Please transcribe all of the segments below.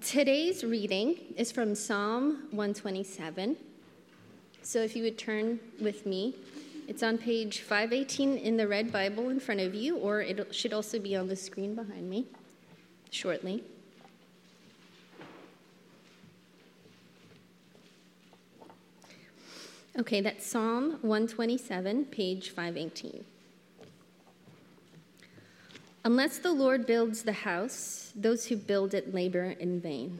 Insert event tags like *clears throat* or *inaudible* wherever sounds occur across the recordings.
Today's reading is from Psalm 127. So if you would turn with me, it's on page 518 in the Red Bible in front of you, or it should also be on the screen behind me shortly. Okay, that's Psalm 127, page 518. Unless the Lord builds the house, those who build it labor in vain.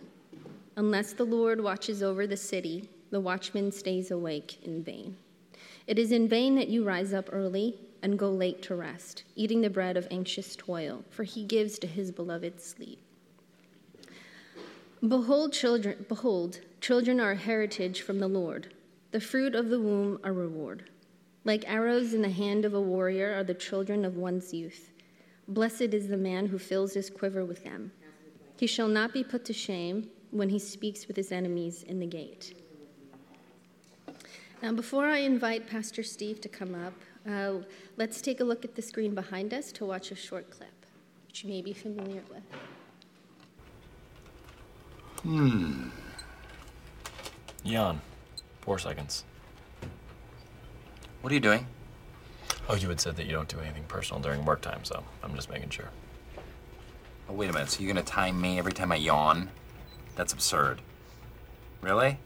Unless the Lord watches over the city, the watchman stays awake in vain. It is in vain that you rise up early and go late to rest, eating the bread of anxious toil, for he gives to his beloved sleep. Behold, children, behold, children are a heritage from the Lord. The fruit of the womb a reward. Like arrows in the hand of a warrior are the children of one's youth. Blessed is the man who fills his quiver with them. He shall not be put to shame when he speaks with his enemies in the gate. Now, before I invite Pastor Steve to come up, uh, let's take a look at the screen behind us to watch a short clip, which you may be familiar with. Hmm. Yawn. Four seconds. What are you doing? Oh, you had said that you don't do anything personal during work time, so I'm just making sure. Oh, wait a minute. So you're gonna time me every time I yawn? That's absurd. Really?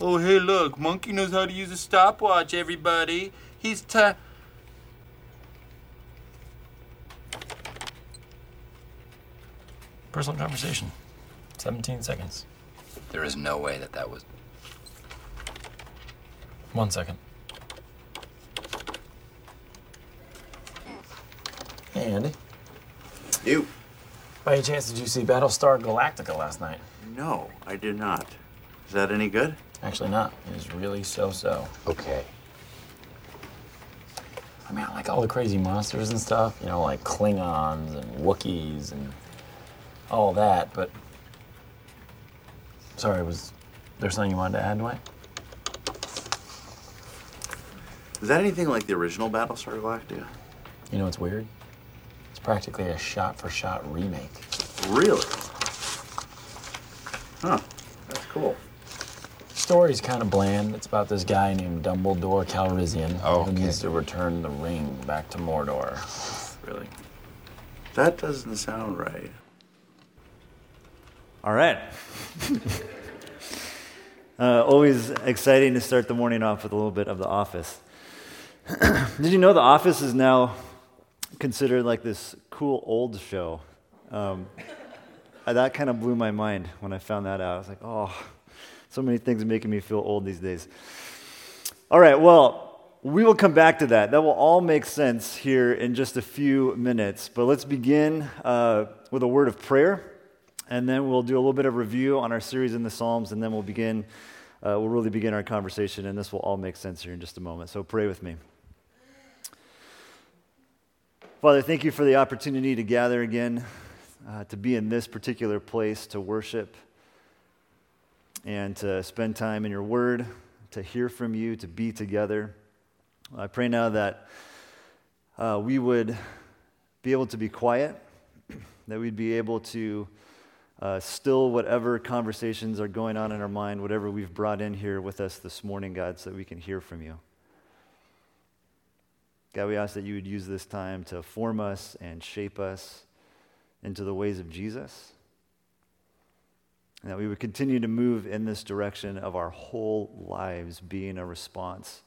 Oh, hey, look. Monkey knows how to use a stopwatch, everybody. He's ti- Personal conversation. 17 seconds. There is no way that that was. One second. Hey, Andy. You? By any chance, did you see Battlestar Galactica last night? No, I did not. Is that any good? Actually, not. It is really so-so. Okay. I mean, I like all the crazy monsters and stuff, you know, like Klingons and Wookiees and all that, but. Sorry, was there something you wanted to add, Dwight? Is that anything like the original Battlestar Galactica? You know what's weird? Practically a shot for shot remake. Really? Huh. That's cool. Story's kind of bland. It's about this guy named Dumbledore Calrissian Oh, who needs to return the ring back to Mordor. Really? That doesn't sound right. All right. *laughs* uh, always exciting to start the morning off with a little bit of The Office. *clears throat* Did you know The Office is now considered like this cool old show? Um, that kind of blew my mind when I found that out. I was like, oh, so many things making me feel old these days. All right, well, we will come back to that. That will all make sense here in just a few minutes. But let's begin uh, with a word of prayer. And then we'll do a little bit of review on our series in the Psalms, and then we'll begin, uh, we'll really begin our conversation, and this will all make sense here in just a moment. So pray with me. Father, thank you for the opportunity to gather again, uh, to be in this particular place, to worship, and to spend time in your word, to hear from you, to be together. I pray now that uh, we would be able to be quiet, *clears throat* that we'd be able to uh, still whatever conversations are going on in our mind, whatever we've brought in here with us this morning, God, so that we can hear from you. God, we ask that you would use this time to form us and shape us into the ways of Jesus. And that we would continue to move in this direction of our whole lives being a response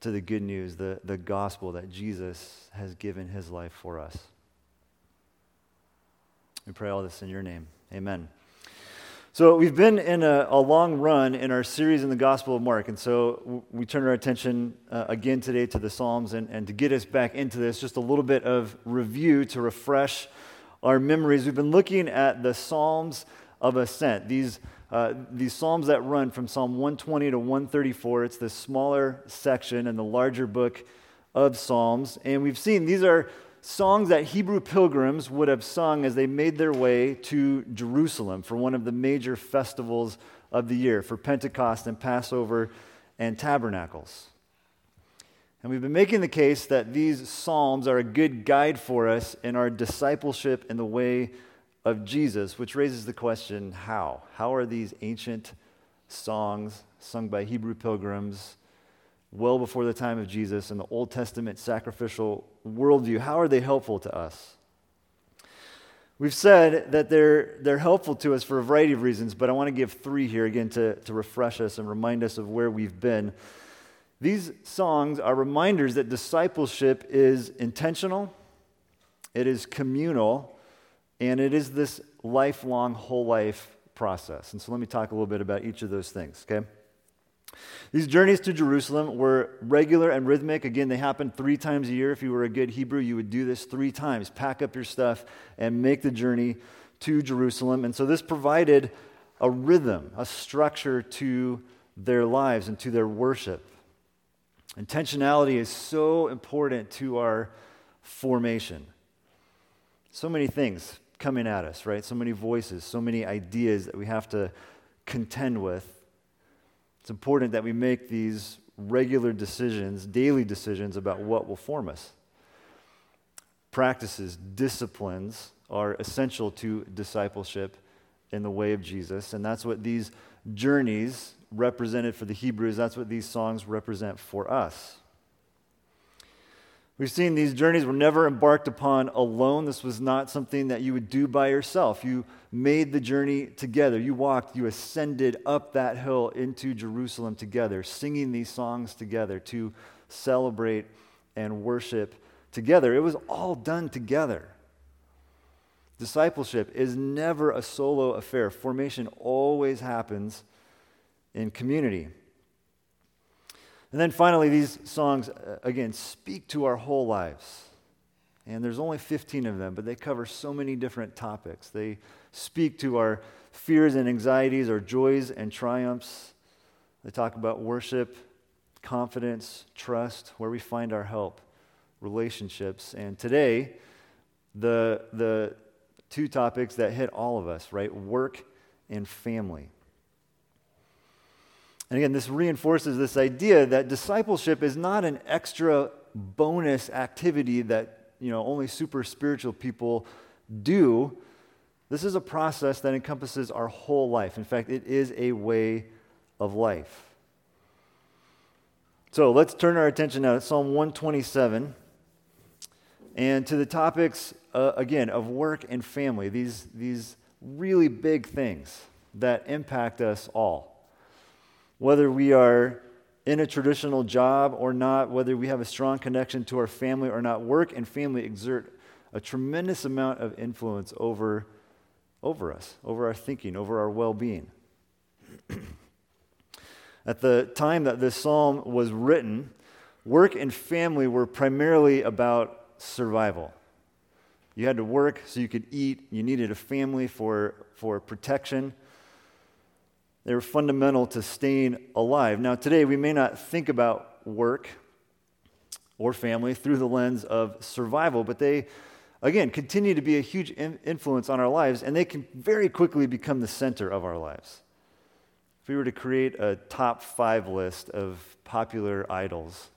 to the good news, the, the gospel that Jesus has given his life for us. We pray all this in your name. Amen. So, we've been in a, a long run in our series in the Gospel of Mark. And so, we turn our attention uh, again today to the Psalms. And, and to get us back into this, just a little bit of review to refresh our memories. We've been looking at the Psalms of Ascent, these, uh, these Psalms that run from Psalm 120 to 134. It's this smaller section in the larger book of Psalms. And we've seen these are songs that Hebrew pilgrims would have sung as they made their way to Jerusalem for one of the major festivals of the year, for Pentecost and Passover and Tabernacles. And we've been making the case that these Psalms are a good guide for us in our discipleship in the way of Jesus, which raises the question how? How are these ancient songs sung by Hebrew pilgrims well before the time of Jesus and the Old Testament sacrificial worldview, how are they helpful to us? We've said that they're, they're helpful to us for a variety of reasons, but I want to give three here again to, to refresh us and remind us of where we've been. These songs are reminders that discipleship is intentional, it is communal, and it is this lifelong, whole life process. And so let me talk a little bit about each of those things, okay? These journeys to Jerusalem were regular and rhythmic. Again, they happened three times a year. If you were a good Hebrew, you would do this three times pack up your stuff and make the journey to Jerusalem. And so this provided a rhythm, a structure to their lives and to their worship. Intentionality is so important to our formation. So many things coming at us, right? So many voices, so many ideas that we have to contend with. It's important that we make these regular decisions, daily decisions about what will form us. Practices, disciplines are essential to discipleship in the way of Jesus, and that's what these journeys represented for the Hebrews, that's what these songs represent for us. We've seen these journeys were never embarked upon alone. This was not something that you would do by yourself. You made the journey together. You walked, you ascended up that hill into Jerusalem together, singing these songs together to celebrate and worship together. It was all done together. Discipleship is never a solo affair, formation always happens in community. And then finally, these songs, uh, again, speak to our whole lives. And there's only 15 of them, but they cover so many different topics. They speak to our fears and anxieties, our joys and triumphs. They talk about worship, confidence, trust, where we find our help, relationships. And today, the, the two topics that hit all of us, right? Work and family. And again, this reinforces this idea that discipleship is not an extra bonus activity that you know only super spiritual people do. This is a process that encompasses our whole life. In fact, it is a way of life. So let's turn our attention now to Psalm 127 and to the topics, uh, again, of work and family, these, these really big things that impact us all whether we are in a traditional job or not, whether we have a strong connection to our family or not, work and family exert a tremendous amount of influence over, over us, over our thinking, over our well being. *clears throat* At the time that this psalm was written, work and family were primarily about survival. You had to work so you could eat, you needed a family for, for protection. They were fundamental to staying alive. Now, today we may not think about work or family through the lens of survival, but they, again, continue to be a huge influence on our lives, and they can very quickly become the center of our lives. If we were to create a top five list of popular idols,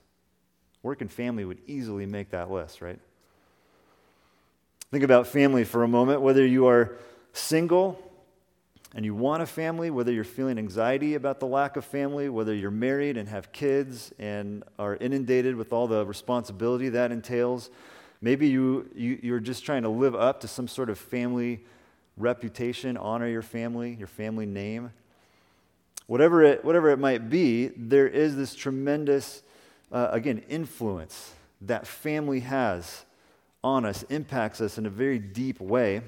work and family would easily make that list, right? Think about family for a moment, whether you are single and you want a family, whether you're feeling anxiety about the lack of family, whether you're married and have kids and are inundated with all the responsibility that entails, maybe you, you, you're just trying to live up to some sort of family reputation, honor your family, your family name. Whatever it, whatever it might be, there is this tremendous, uh, again, influence that family has on us, impacts us in a very deep way.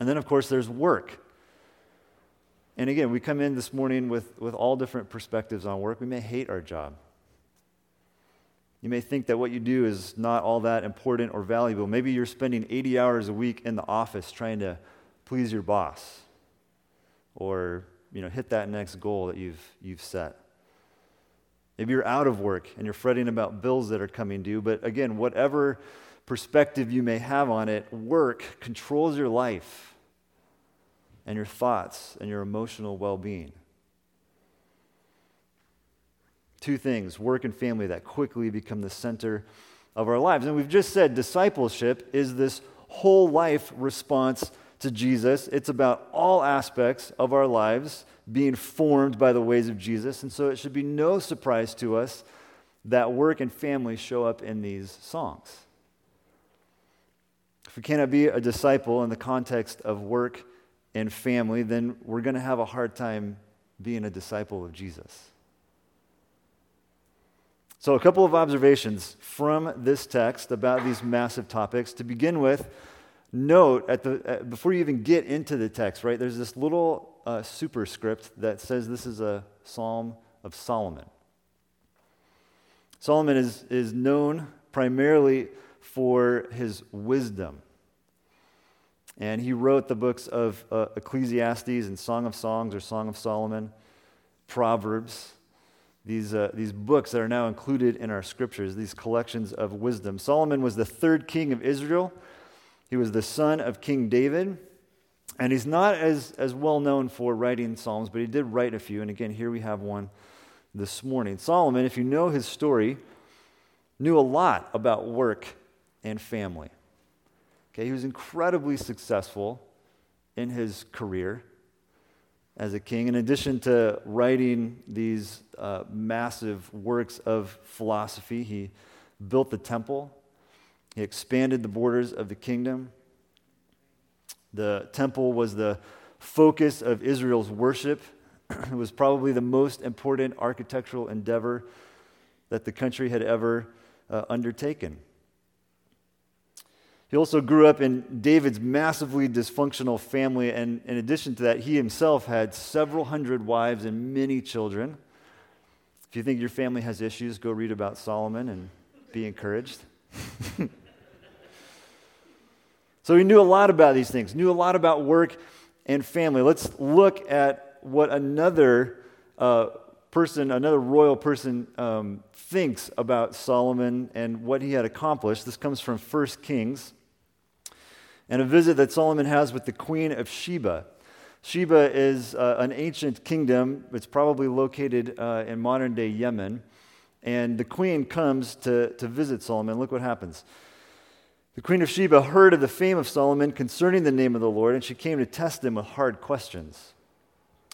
And then, of course, there's work. And again, we come in this morning with, with all different perspectives on work. We may hate our job. You may think that what you do is not all that important or valuable. Maybe you're spending 80 hours a week in the office trying to please your boss or you know, hit that next goal that you've, you've set. Maybe you're out of work and you're fretting about bills that are coming due. But again, whatever perspective you may have on it, work controls your life and your thoughts and your emotional well being. Two things work and family that quickly become the center of our lives. And we've just said discipleship is this whole life response to Jesus. It's about all aspects of our lives being formed by the ways of Jesus. And so it should be no surprise to us that work and family show up in these songs. If we cannot be a disciple in the context of work and family, then we're going to have a hard time being a disciple of Jesus. So, a couple of observations from this text about these massive topics. To begin with, note at the, uh, before you even get into the text, right, there's this little uh, superscript that says this is a psalm of Solomon. Solomon is, is known primarily for his wisdom. And he wrote the books of uh, Ecclesiastes and Song of Songs or Song of Solomon, Proverbs, these, uh, these books that are now included in our scriptures, these collections of wisdom. Solomon was the third king of Israel. He was the son of King David. And he's not as, as well known for writing Psalms, but he did write a few. And again, here we have one this morning. Solomon, if you know his story, knew a lot about work and family. Okay, he was incredibly successful in his career as a king. In addition to writing these uh, massive works of philosophy, he built the temple, he expanded the borders of the kingdom. The temple was the focus of Israel's worship. *clears throat* it was probably the most important architectural endeavor that the country had ever uh, undertaken. He also grew up in David's massively dysfunctional family, and in addition to that, he himself had several hundred wives and many children. If you think your family has issues, go read about Solomon and be encouraged. *laughs* so he knew a lot about these things, knew a lot about work and family. Let's look at what another uh, person, another royal person, um, thinks about Solomon and what he had accomplished. This comes from 1 Kings and a visit that Solomon has with the Queen of Sheba. Sheba is uh, an ancient kingdom. It's probably located uh, in modern day Yemen. And the queen comes to, to visit Solomon. Look what happens. The queen of Sheba heard of the fame of Solomon concerning the name of the Lord, and she came to test him with hard questions.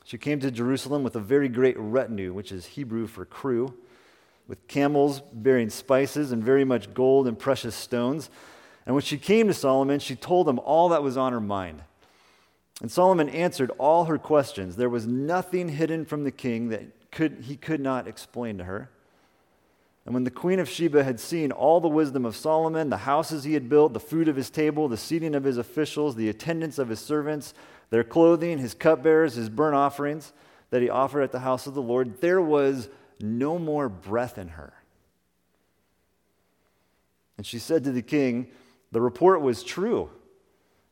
She came to Jerusalem with a very great retinue, which is Hebrew for crew, with camels bearing spices and very much gold and precious stones. And when she came to Solomon, she told him all that was on her mind. And Solomon answered all her questions. There was nothing hidden from the king that could, he could not explain to her. And when the queen of Sheba had seen all the wisdom of Solomon, the houses he had built, the food of his table, the seating of his officials, the attendance of his servants, their clothing, his cupbearers, his burnt offerings that he offered at the house of the Lord, there was no more breath in her. And she said to the king, the report was true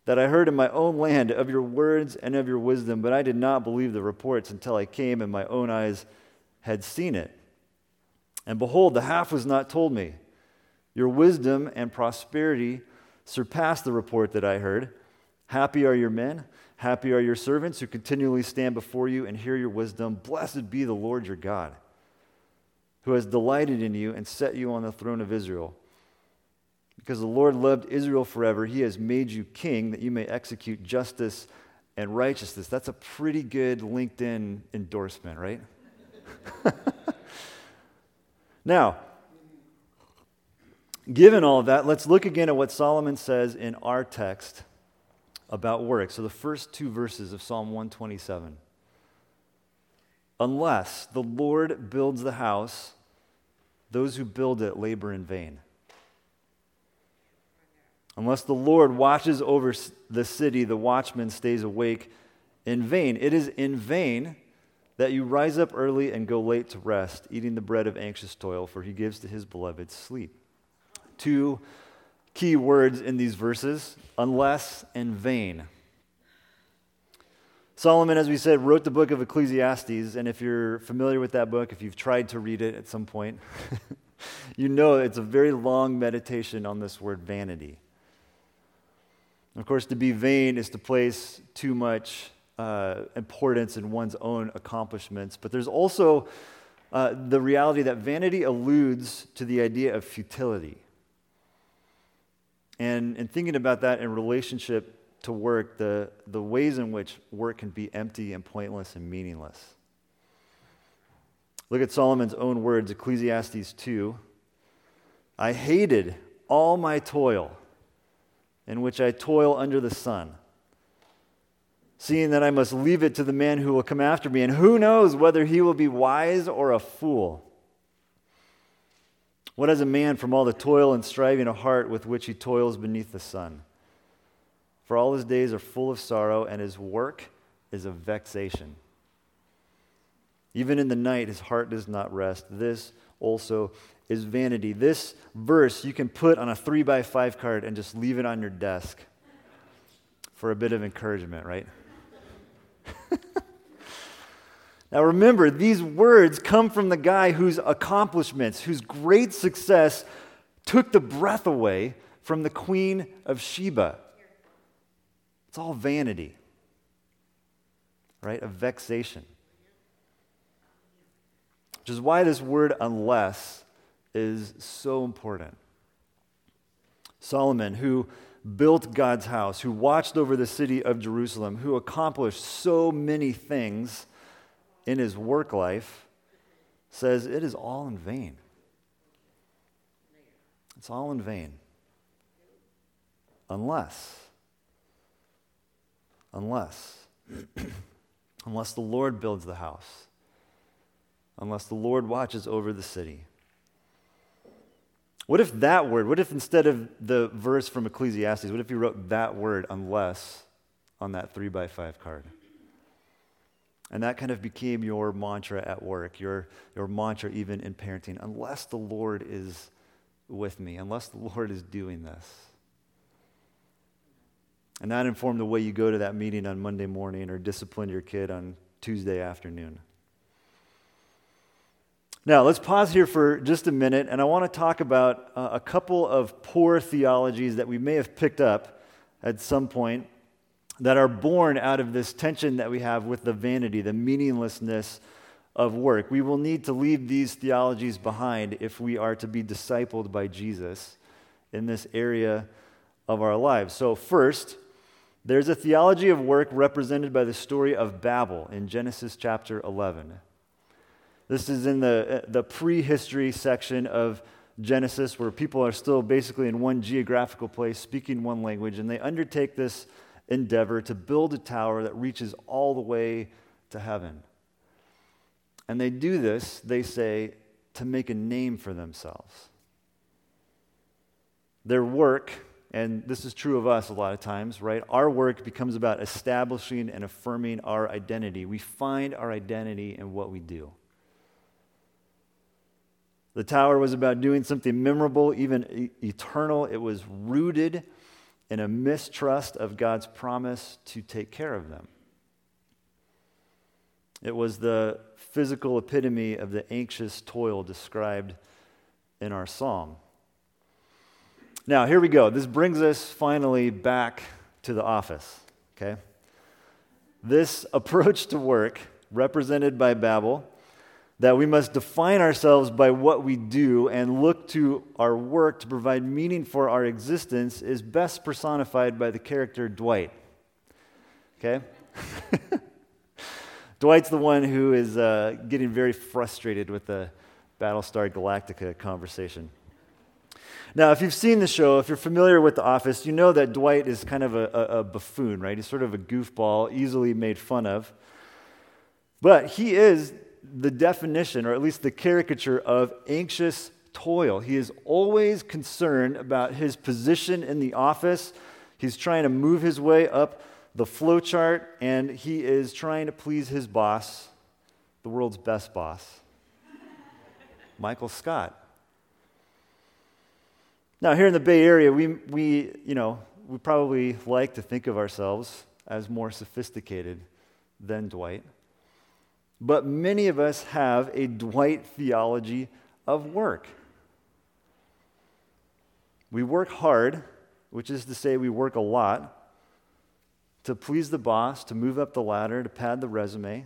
that I heard in my own land of your words and of your wisdom, but I did not believe the reports until I came and my own eyes had seen it. And behold, the half was not told me. Your wisdom and prosperity surpassed the report that I heard. Happy are your men, happy are your servants who continually stand before you and hear your wisdom. Blessed be the Lord your God, who has delighted in you and set you on the throne of Israel. Because the Lord loved Israel forever, he has made you king that you may execute justice and righteousness. That's a pretty good LinkedIn endorsement, right? *laughs* now, given all of that, let's look again at what Solomon says in our text about work. So, the first two verses of Psalm 127. Unless the Lord builds the house, those who build it labor in vain. Unless the Lord watches over the city, the watchman stays awake in vain. It is in vain that you rise up early and go late to rest, eating the bread of anxious toil, for he gives to his beloved sleep. Two key words in these verses unless and vain. Solomon, as we said, wrote the book of Ecclesiastes, and if you're familiar with that book, if you've tried to read it at some point, *laughs* you know it's a very long meditation on this word vanity. And of course, to be vain is to place too much uh, importance in one's own accomplishments. But there's also uh, the reality that vanity alludes to the idea of futility. And, and thinking about that in relationship to work, the, the ways in which work can be empty and pointless and meaningless. Look at Solomon's own words, Ecclesiastes 2. I hated all my toil, in which I toil under the sun, seeing that I must leave it to the man who will come after me, and who knows whether he will be wise or a fool. What has a man from all the toil and striving of heart with which he toils beneath the sun? For all his days are full of sorrow, and his work is a vexation. Even in the night, his heart does not rest. This also is vanity. This verse you can put on a three by five card and just leave it on your desk for a bit of encouragement, right? *laughs* now remember, these words come from the guy whose accomplishments, whose great success took the breath away from the Queen of Sheba. It's all vanity, right? A vexation. Which is why this word unless is so important. Solomon, who built God's house, who watched over the city of Jerusalem, who accomplished so many things in his work life, says it is all in vain. It's all in vain. Unless, unless, *clears throat* unless the Lord builds the house unless the Lord watches over the city. What if that word, what if instead of the verse from Ecclesiastes, what if you wrote that word, unless, on that three by five card? And that kind of became your mantra at work, your, your mantra even in parenting. Unless the Lord is with me, unless the Lord is doing this. And that informed the way you go to that meeting on Monday morning or discipline your kid on Tuesday afternoon. Now, let's pause here for just a minute, and I want to talk about uh, a couple of poor theologies that we may have picked up at some point that are born out of this tension that we have with the vanity, the meaninglessness of work. We will need to leave these theologies behind if we are to be discipled by Jesus in this area of our lives. So, first, there's a theology of work represented by the story of Babel in Genesis chapter 11. This is in the, the prehistory section of Genesis, where people are still basically in one geographical place, speaking one language, and they undertake this endeavor to build a tower that reaches all the way to heaven. And they do this, they say, to make a name for themselves. Their work, and this is true of us a lot of times, right? Our work becomes about establishing and affirming our identity. We find our identity in what we do. The tower was about doing something memorable, even e- eternal. It was rooted in a mistrust of God's promise to take care of them. It was the physical epitome of the anxious toil described in our psalm. Now, here we go. This brings us finally back to the office, okay? This *laughs* approach to work, represented by Babel, that we must define ourselves by what we do and look to our work to provide meaning for our existence is best personified by the character Dwight. Okay? *laughs* Dwight's the one who is uh, getting very frustrated with the Battlestar Galactica conversation. Now, if you've seen the show, if you're familiar with The Office, you know that Dwight is kind of a, a, a buffoon, right? He's sort of a goofball, easily made fun of. But he is the definition, or at least the caricature, of anxious toil. He is always concerned about his position in the office. He's trying to move his way up the flow chart, and he is trying to please his boss, the world's best boss, Michael Scott. Now, here in the Bay Area, we, we, you know, we probably like to think of ourselves as more sophisticated than Dwight. But many of us have a Dwight theology of work. We work hard, which is to say, we work a lot to please the boss, to move up the ladder, to pad the resume,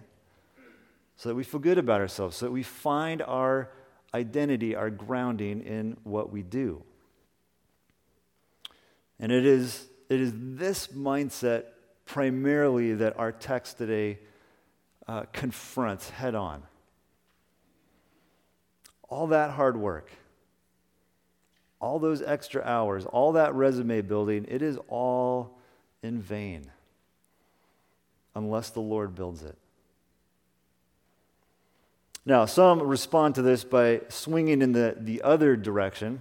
so that we feel good about ourselves, so that we find our identity, our grounding in what we do. And it is it is this mindset primarily that our text today uh, confronts head on. All that hard work, all those extra hours, all that resume building, it is all in vain unless the Lord builds it. Now, some respond to this by swinging in the, the other direction,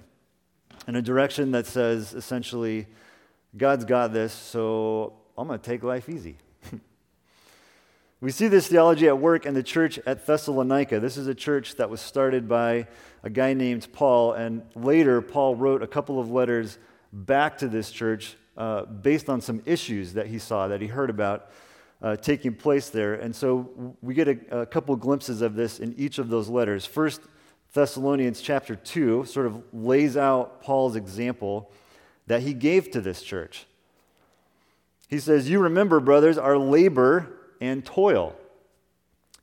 in a direction that says essentially, God's got this, so I'm going to take life easy. We see this theology at work in the church at Thessalonica. This is a church that was started by a guy named Paul, and later Paul wrote a couple of letters back to this church uh, based on some issues that he saw, that he heard about uh, taking place there. And so we get a, a couple of glimpses of this in each of those letters. First, Thessalonians chapter 2 sort of lays out Paul's example that he gave to this church. He says, You remember, brothers, our labor and toil.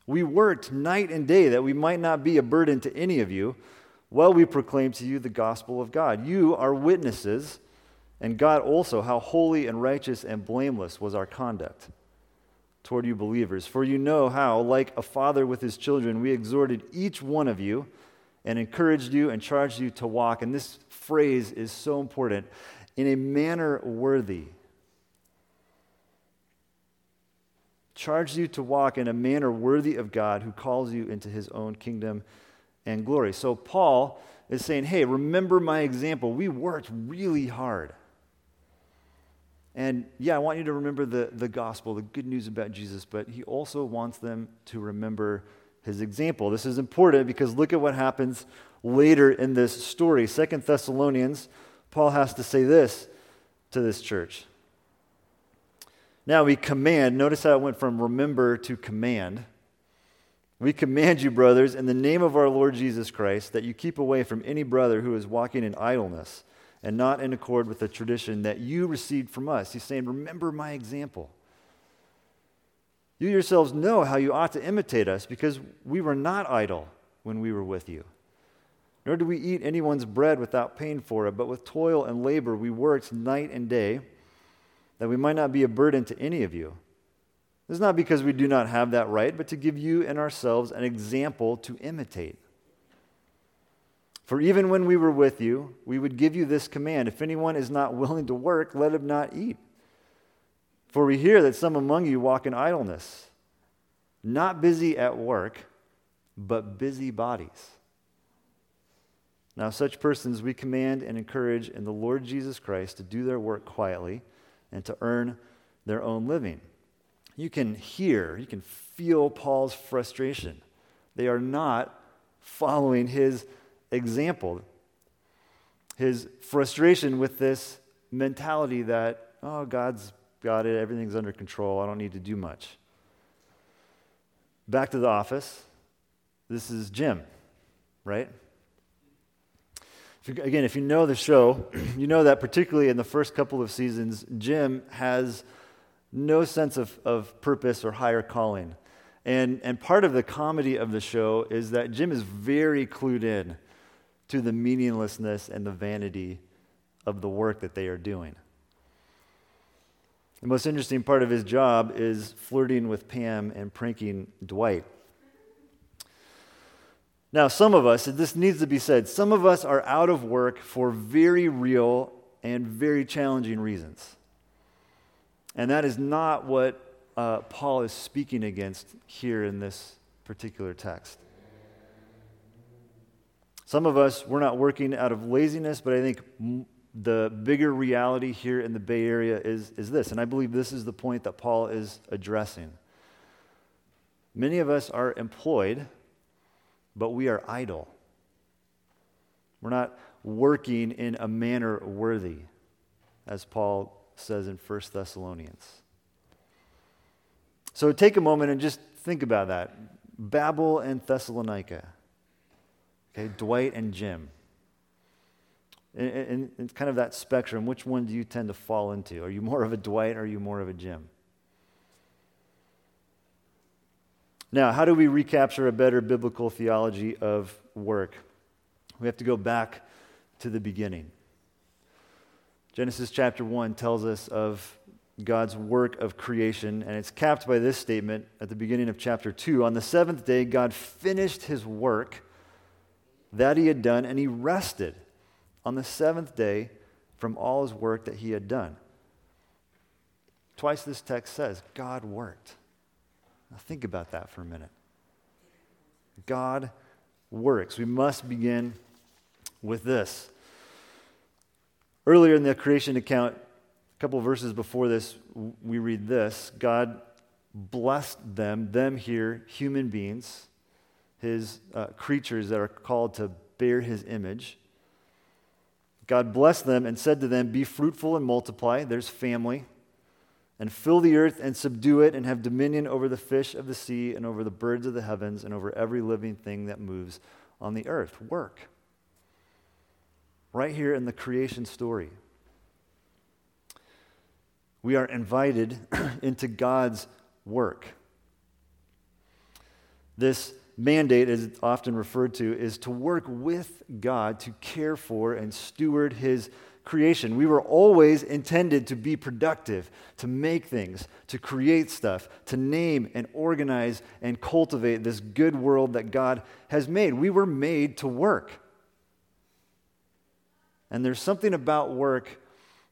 We worked night and day that we might not be a burden to any of you while we proclaim to you the gospel of God. You are witnesses, and God also, how holy and righteous and blameless was our conduct toward you believers. For you know how, like a father with his children, we exhorted each one of you and encouraged you and charged you to walk. And this phrase is so important in a manner worthy. Charged you to walk in a manner worthy of God who calls you into his own kingdom and glory. So Paul is saying, hey, remember my example. We worked really hard. And yeah, I want you to remember the, the gospel, the good news about Jesus, but he also wants them to remember his example. This is important because look at what happens later in this story. Second Thessalonians, Paul has to say this to this church. Now we command, notice how it went from remember to command. We command you, brothers, in the name of our Lord Jesus Christ, that you keep away from any brother who is walking in idleness and not in accord with the tradition that you received from us. He's saying, Remember my example. You yourselves know how you ought to imitate us because we were not idle when we were with you. Nor did we eat anyone's bread without paying for it, but with toil and labor we worked night and day that we might not be a burden to any of you. This is not because we do not have that right, but to give you and ourselves an example to imitate. For even when we were with you, we would give you this command if anyone is not willing to work, let him not eat. For we hear that some among you walk in idleness, not busy at work, but busy bodies. Now, such persons we command and encourage in the Lord Jesus Christ to do their work quietly and to earn their own living. You can hear, you can feel Paul's frustration. They are not following his example. His frustration with this mentality that, oh, God's got it, everything's under control, I don't need to do much. Back to the office. This is Jim, right? If you, again, if you know the show, *clears throat* you know that particularly in the first couple of seasons, Jim has no sense of, of purpose or higher calling. And, and part of the comedy of the show is that Jim is very clued in to the meaninglessness and the vanity of the work that they are doing. The most interesting part of his job is flirting with Pam and pranking Dwight. Now, some of us, this needs to be said, some of us are out of work for very real and very challenging reasons. And that is not what uh, Paul is speaking against here in this particular text. Some of us, we're not working out of laziness, but I think the bigger reality here in the Bay Area is, is this, and I believe this is the point that Paul is addressing. Many of us are employed, but we are idle. We're not working in a manner worthy, as Paul says in 1 Thessalonians. So take a moment and just think about that. Babel and Thessalonica. Okay, Dwight and Jim. And, kind of that spectrum, which one do you tend to fall into? Are you more of a Dwight or are you more of a Jim? Now, how do we recapture a better biblical theology of work? We have to go back to the beginning. Genesis chapter 1 tells us of God's work of creation, and it's capped by this statement at the beginning of chapter 2. On the seventh day, God finished his work that he had done, and he rested on the seventh day from all his work that he had done. Twice this text says, God worked. Now think about that for a minute. God works. We must begin with this. Earlier in the creation account, a couple verses before this, we read this God blessed them, them here, human beings, his uh, creatures that are called to bear his image. God blessed them and said to them, Be fruitful and multiply. There's family. And fill the earth and subdue it, and have dominion over the fish of the sea, and over the birds of the heavens, and over every living thing that moves on the earth. Work. Right here in the creation story. We are invited *clears throat* into God's work. This mandate, as it's often referred to, is to work with God to care for and steward His creation. We were always intended to be productive, to make things, to create stuff, to name and organize and cultivate this good world that God has made. We were made to work. And there's something about work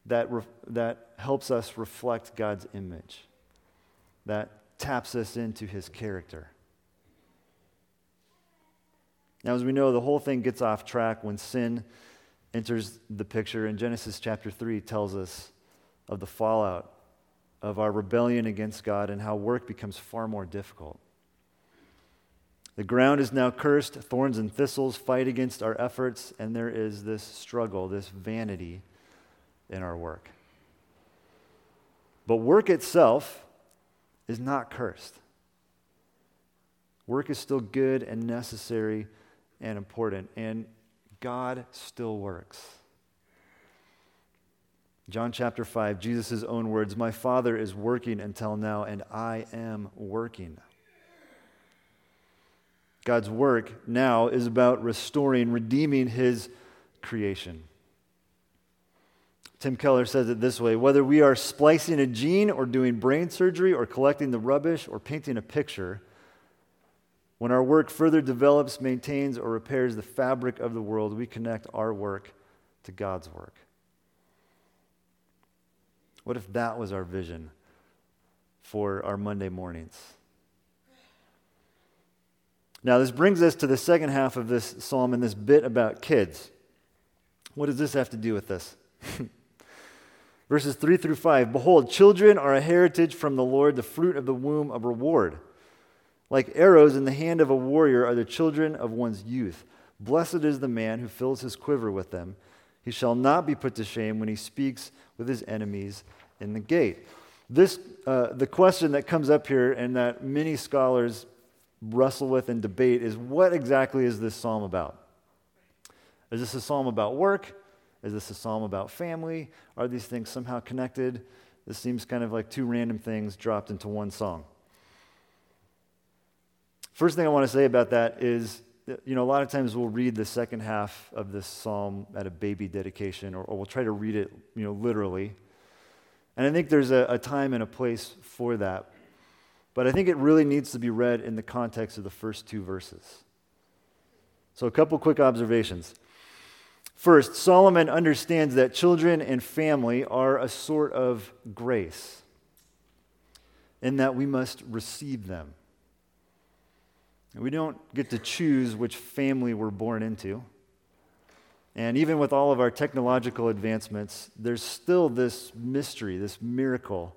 that, re- that helps us reflect God's image, that taps us into his character. Now, as we know, the whole thing gets off track when sin enters the picture, in Genesis chapter 3 tells us of the fallout of our rebellion against God and how work becomes far more difficult. The ground is now cursed, thorns and thistles fight against our efforts, and there is this struggle, this vanity in our work. But work itself is not cursed. Work is still good and necessary and important, and God still works. John chapter 5, Jesus' own words My Father is working until now, and I am working. God's work now is about restoring, redeeming his creation. Tim Keller says it this way whether we are splicing a gene or doing brain surgery or collecting the rubbish or painting a picture, when our work further develops, maintains, or repairs the fabric of the world, we connect our work to God's work. What if that was our vision for our Monday mornings? Now, this brings us to the second half of this psalm and this bit about kids. What does this have to do with this? *laughs* Verses 3 through 5 Behold, children are a heritage from the Lord, the fruit of the womb, a reward. Like arrows in the hand of a warrior are the children of one's youth. Blessed is the man who fills his quiver with them. He shall not be put to shame when he speaks with his enemies in the gate. This, uh, the question that comes up here and that many scholars wrestle with and debate is what exactly is this psalm about? Is this a psalm about work? Is this a psalm about family? Are these things somehow connected? This seems kind of like two random things dropped into one song. First thing I want to say about that is, you know, a lot of times we'll read the second half of this psalm at a baby dedication, or, or we'll try to read it, you know, literally. And I think there's a, a time and a place for that. But I think it really needs to be read in the context of the first two verses. So, a couple quick observations. First, Solomon understands that children and family are a sort of grace, in that we must receive them. We don't get to choose which family we're born into. And even with all of our technological advancements, there's still this mystery, this miracle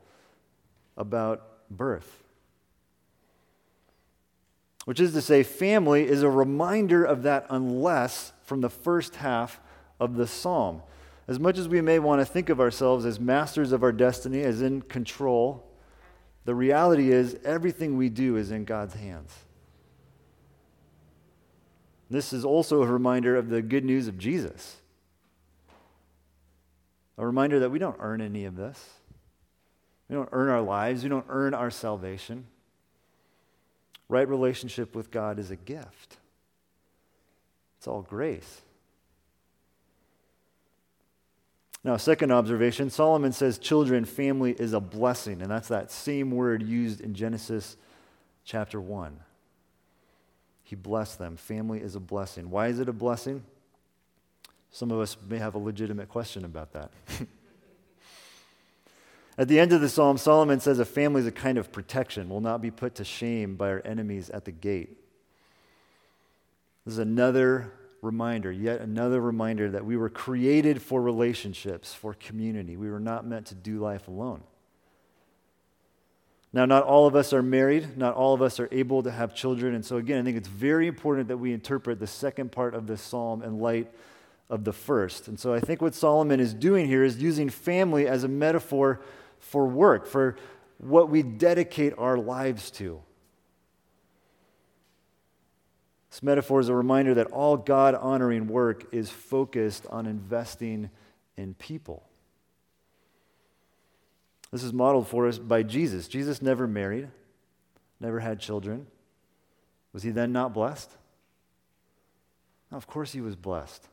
about birth. Which is to say, family is a reminder of that unless from the first half of the psalm. As much as we may want to think of ourselves as masters of our destiny, as in control, the reality is everything we do is in God's hands. This is also a reminder of the good news of Jesus. A reminder that we don't earn any of this. We don't earn our lives, we don't earn our salvation. Right relationship with God is a gift, it's all grace. Now, second observation Solomon says children, family is a blessing, and that's that same word used in Genesis chapter 1. He blessed them. Family is a blessing. Why is it a blessing? Some of us may have a legitimate question about that. *laughs* At the end of the psalm, Solomon says a family is a kind of protection, will not be put to shame by our enemies at the gate. This is another reminder, yet another reminder that we were created for relationships, for community. We were not meant to do life alone. Now, not all of us are married, not all of us are able to have children. And so, again, I think it's very important that we interpret the second part of this psalm in light of the first. And so, I think what Solomon is doing here is using family as a metaphor for work, for what we dedicate our lives to. This metaphor is a reminder that all God honoring work is focused on investing in people. This is modeled for us by Jesus. Jesus never married, never had children. Was he then not blessed? of course, he was blessed.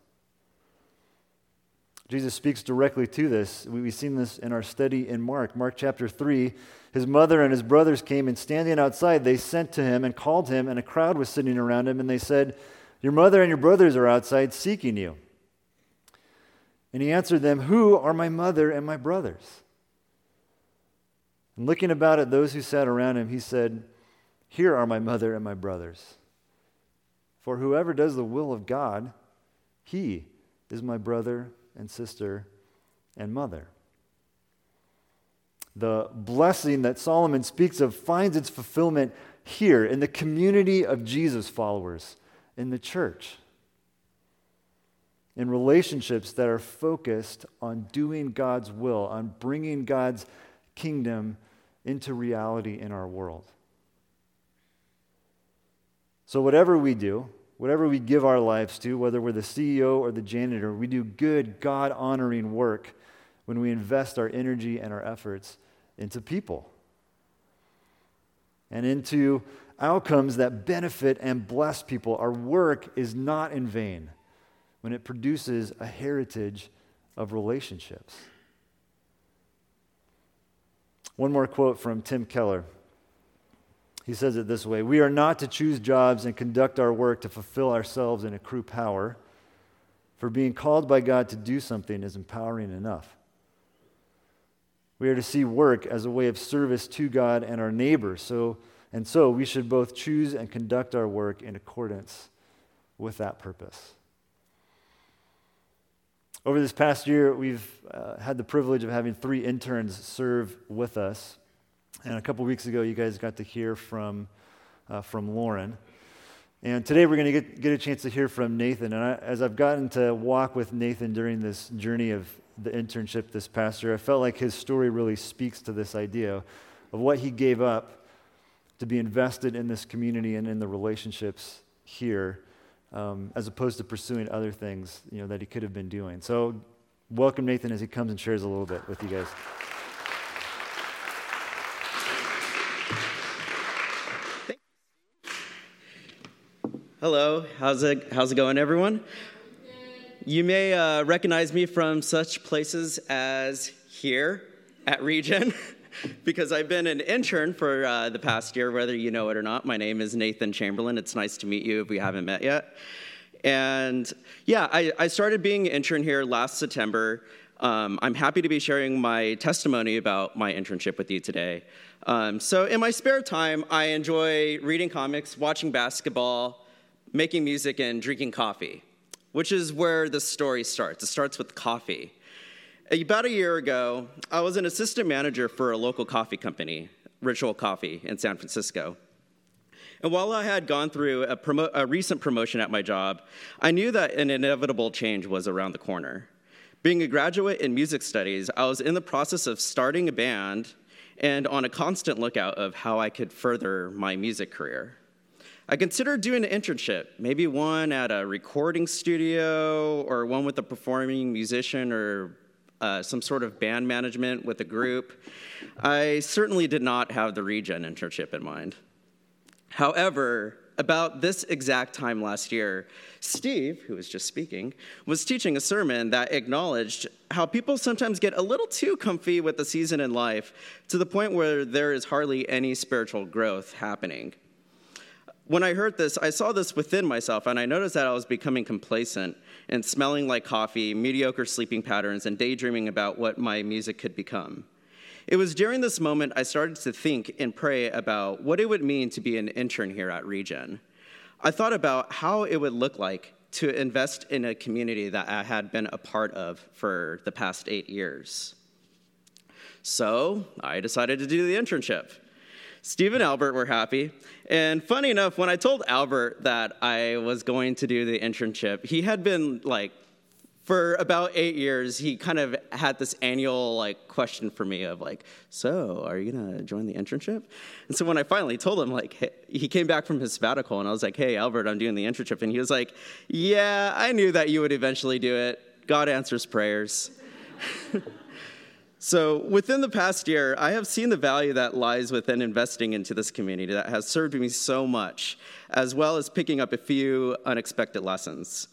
Jesus speaks directly to this. We've seen this in our study in Mark. Mark chapter 3. His mother and his brothers came, and standing outside, they sent to him and called him, and a crowd was sitting around him, and they said, Your mother and your brothers are outside seeking you. And he answered them, Who are my mother and my brothers? And looking about at those who sat around him, he said, Here are my mother and my brothers. For whoever does the will of God, he is my brother and sister and mother. The blessing that Solomon speaks of finds its fulfillment here in the community of Jesus followers, in the church, in relationships that are focused on doing God's will, on bringing God's kingdom into reality in our world. So, whatever we do, whatever we give our lives to, whether we're the CEO or the janitor, we do good, God honoring work when we invest our energy and our efforts into people and into outcomes that benefit and bless people. Our work is not in vain when it produces a heritage of relationships. One more quote from Tim Keller. He says it this way We are not to choose jobs and conduct our work to fulfill ourselves and accrue power, for being called by God to do something is empowering enough. We are to see work as a way of service to God and our neighbor. So, and so we should both choose and conduct our work in accordance with that purpose. Over this past year, we've uh, had the privilege of having three interns serve with us. And a couple weeks ago, you guys got to hear from, uh, from Lauren. And today we're going to get, get a chance to hear from Nathan. And I, as I've gotten to walk with Nathan during this journey of the internship this past year, I felt like his story really speaks to this idea of what he gave up to be invested in this community and in the relationships here, um, as opposed to pursuing other things you know, that he could have been doing. So, welcome Nathan as he comes and shares a little bit with you guys. Hello, how's it, how's it going, everyone? You may uh, recognize me from such places as here at Regen, *laughs* because I've been an intern for uh, the past year, whether you know it or not. My name is Nathan Chamberlain. It's nice to meet you if we haven't met yet. And yeah, I, I started being an intern here last September. Um, I'm happy to be sharing my testimony about my internship with you today. Um, so, in my spare time, I enjoy reading comics, watching basketball, making music and drinking coffee, which is where the story starts. It starts with coffee. About a year ago, I was an assistant manager for a local coffee company, Ritual Coffee, in San Francisco. And while I had gone through a, promo- a, recent promotion at my job, I knew that an inevitable change was around the corner. Being a graduate in music studies, I was in the process of starting a band and on a constant lookout of how I could further my music career. I considered doing an internship, maybe one at a recording studio or one with a performing musician or uh, some sort of band management with a group. I certainly did not have the Regen internship in mind. However, about this exact time last year, Steve, who was just speaking, was teaching a sermon that acknowledged how people sometimes get a little too comfy with the season in life to the point where there is hardly any spiritual growth happening. When I heard this, I saw this within myself, and I noticed that I was becoming complacent and smelling like coffee, mediocre sleeping patterns, and daydreaming about what my music could become. It was during this moment I started to think and pray about what it would mean to be an intern here at Regen. I thought about how it would look like to invest in a community that I had been a part of for the past eight years. So I decided to do the internship. Steve and Albert were happy. And funny enough, when I told Albert that I was going to do the internship, he had been like for about eight years, he kind of had this annual like question for me of like, so are you gonna join the internship? And so when I finally told him, like, he came back from his sabbatical, and I was like, hey, Albert, I'm doing the internship, and he was like, yeah, I knew that you would eventually do it. God answers prayers. *laughs* so within the past year, I have seen the value that lies within investing into this community that has served me so much, as well as picking up a few unexpected lessons.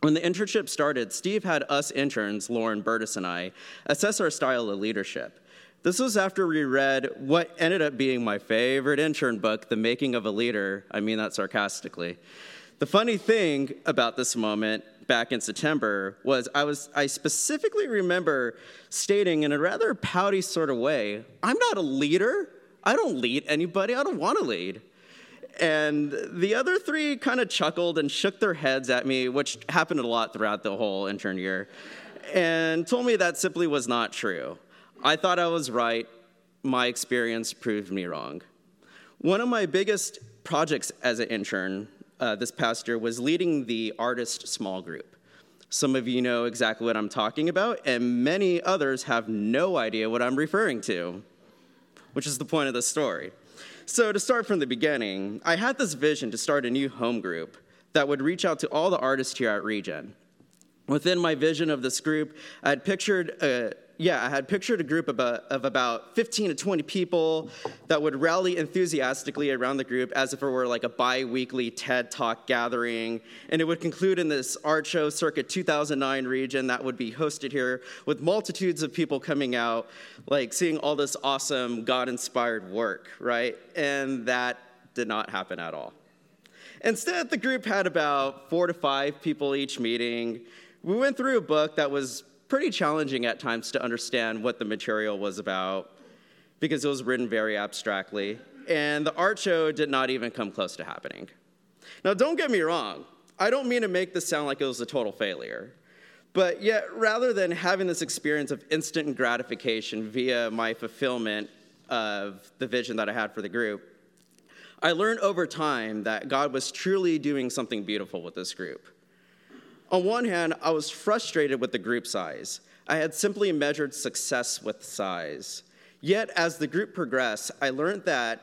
When the internship started, Steve had us interns, Lauren, Burtis, and I, assess our style of leadership. This was after we read what ended up being my favorite intern book, The Making of a Leader. I mean that sarcastically. The funny thing about this moment back in September was I was I specifically remember stating in a rather pouty sort of way, I'm not a leader. I don't lead anybody. I don't want to lead. And the other three kind of chuckled and shook their heads at me, which happened a lot throughout the whole intern year, and told me that simply was not true. I thought I was right. My experience proved me wrong. One of my biggest projects as an intern uh, this past year was leading the artist small group. Some of you know exactly what I'm talking about, and many others have no idea what I'm referring to, which is the point of the story. So, to start from the beginning, I had this vision to start a new home group that would reach out to all the artists here at Regen. Within my vision of this group, I had pictured a, yeah, I had pictured a group of, uh, of about 15 to 20 people that would rally enthusiastically around the group as if it were like a bi weekly TED Talk gathering. And it would conclude in this art show circuit 2009 region that would be hosted here with multitudes of people coming out, like seeing all this awesome God inspired work, right? And that did not happen at all. Instead, the group had about four to five people each meeting. We went through a book that was pretty challenging at times to understand what the material was about because it was written very abstractly, and the art show did not even come close to happening. Now, don't get me wrong, I don't mean to make this sound like it was a total failure. But yet, rather than having this experience of instant gratification via my fulfillment of the vision that I had for the group, I learned over time that God was truly doing something beautiful with this group. On one hand, I was frustrated with the group size. I had simply measured success with size. Yet, as the group progressed, I learned that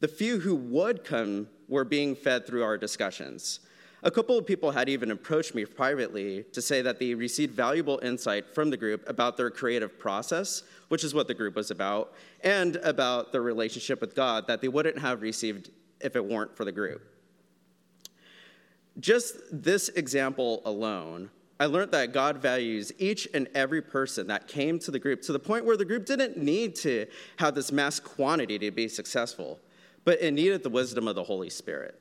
the few who would come were being fed through our discussions. A couple of people had even approached me privately to say that they received valuable insight from the group about their creative process, which is what the group was about, and about their relationship with God that they wouldn't have received if it weren't for the group. Just this example alone, I learned that God values each and every person that came to the group to the point where the group didn't need to have this mass quantity to be successful, but it needed the wisdom of the Holy Spirit.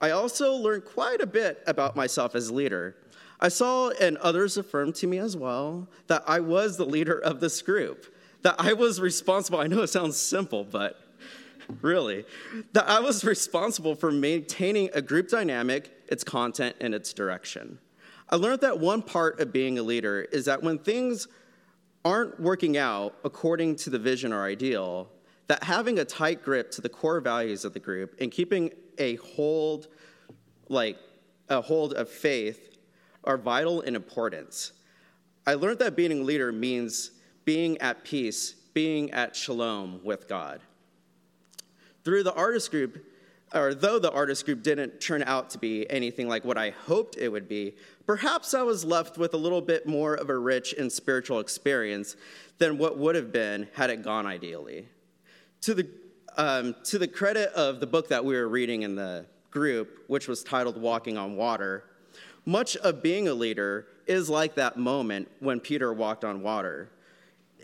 I also learned quite a bit about myself as leader. I saw, and others affirmed to me as well, that I was the leader of this group, that I was responsible. I know it sounds simple, but really, that I was responsible for maintaining a group dynamic, its content, and its direction. I learned that one part of being a leader is that when things aren't working out according to the vision or ideal, that having a tight grip to the core values of the group and keeping a hold, like a hold of faith, are vital in importance. I learned that being a leader means being at peace, being at shalom with God. Through the artist group, or though the artist group didn't turn out to be anything like what I hoped it would be, perhaps I was left with a little bit more of a rich and spiritual experience than what would have been had it gone ideally. To the um, to the credit of the book that we were reading in the group, which was titled Walking on Water, much of being a leader is like that moment when Peter walked on water.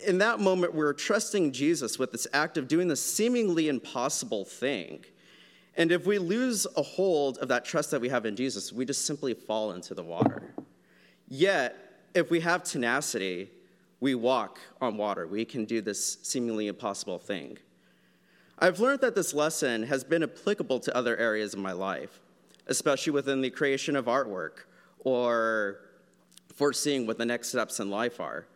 In that moment, we we're trusting Jesus with this act of doing the seemingly impossible thing. And if we lose a hold of that trust that we have in Jesus, we just simply fall into the water. Yet, if we have tenacity, we walk on water. We can do this seemingly impossible thing. I've learned that this lesson has been applicable to other areas of my life, especially within the creation of artwork or foreseeing what the next steps in life are.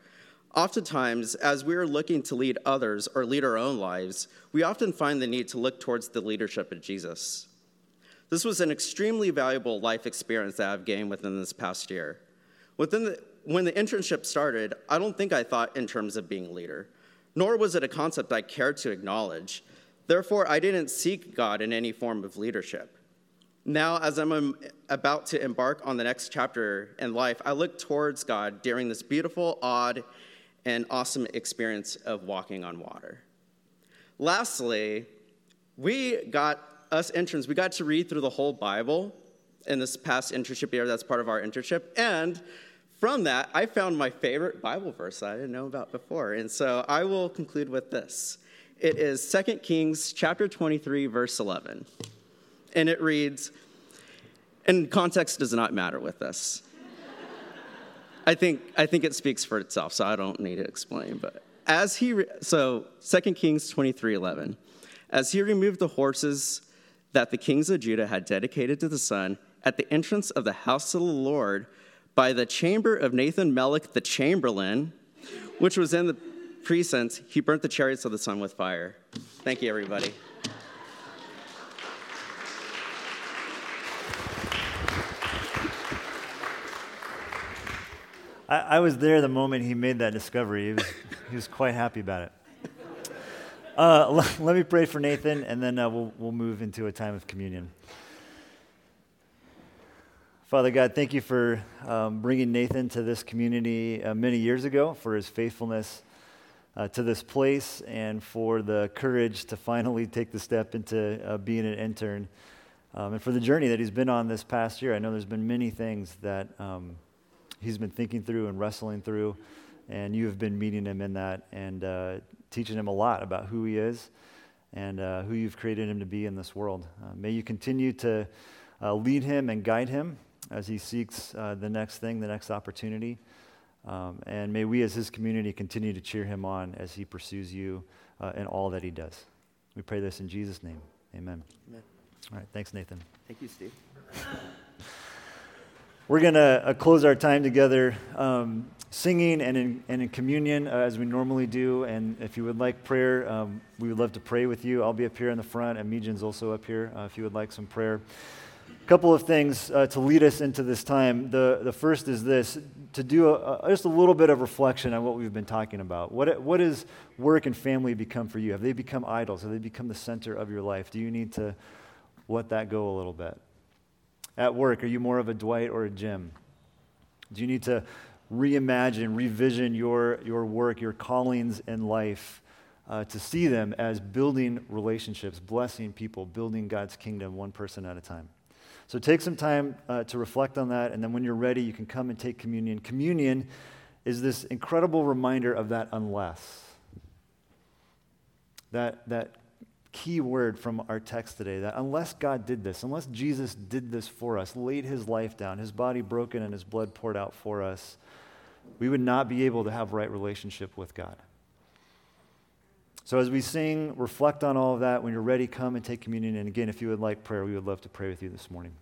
Oftentimes, as we are looking to lead others or lead our own lives, we often find the need to look towards the leadership of Jesus. This was an extremely valuable life experience that I've gained within this past year. Within the, when the internship started, I don't think I thought in terms of being a leader, nor was it a concept I cared to acknowledge. Therefore, I didn't seek God in any form of leadership. Now, as I'm about to embark on the next chapter in life, I look towards God during this beautiful, odd, and awesome experience of walking on water. Lastly, we got, us interns, we got to read through the whole Bible in this past internship year. That's part of our internship. And from that, I found my favorite Bible verse that I didn't know about before. And so I will conclude with this. It is 2 Kings chapter 23, verse 11. And it reads, and context does not matter with this. I think, I think it speaks for itself, so I don't need to explain. But as he, re- so 2 Kings 23 11, as he removed the horses that the kings of Judah had dedicated to the sun at the entrance of the house of the Lord by the chamber of Nathan Melech the chamberlain, which was in the precincts, he burnt the chariots of the sun with fire. Thank you, everybody. I, I, was there the moment he made that discovery. He was, he was quite happy about it. Uh, *laughs* let, let, me pray for Nathan, and then uh, we'll, we'll move into a time of communion. Father God, thank you for um, bringing Nathan to this community uh, many years ago, for his faithfulness uh, to this place, and for the courage to finally take the step into uh, being an intern, um, and for the journey that he's been on this past year. I know there's been many things that. Um, he's been thinking through and wrestling through, and you have been meeting him in that and uh, teaching him a lot about who he is and uh, who you've created him to be in this world. Uh, may you continue to uh, lead him and guide him as he seeks uh, the next thing, the next opportunity. Um, and may we as his community continue to cheer him on as he pursues you uh, in all that he does. We pray this in Jesus' name. Amen. Amen. All right. Thanks, Nathan. Thank you, Steve. We're going to uh, close our time together um, singing and in, and in communion uh, as we normally do. And if you would like prayer, um, we would love to pray with you. I'll be up here in the front, and Mijin's also up here uh, if you would like some prayer. A couple of things uh, to lead us into this time. The, the first is this to do a, a, just a little bit of reflection on what we've been talking about. What, what has work and family become for you? Have they become idols? Have they become the center of your life? Do you need to let that go a little bit? At work, are you more of a Dwight or a Jim? Do you need to reimagine, revision your, your work, your callings in life uh, to see them as building relationships, blessing people, building God's kingdom one person at a time? So take some time uh, to reflect on that, and then when you're ready, you can come and take communion. Communion is this incredible reminder of that unless. That, that key word from our text today that unless God did this, unless Jesus did this for us, laid his life down, his body broken and his blood poured out for us, we would not be able to have right relationship with God. So as we sing, reflect on all of that. When you're ready, come and take communion. And again, if you would like prayer, we would love to pray with you this morning.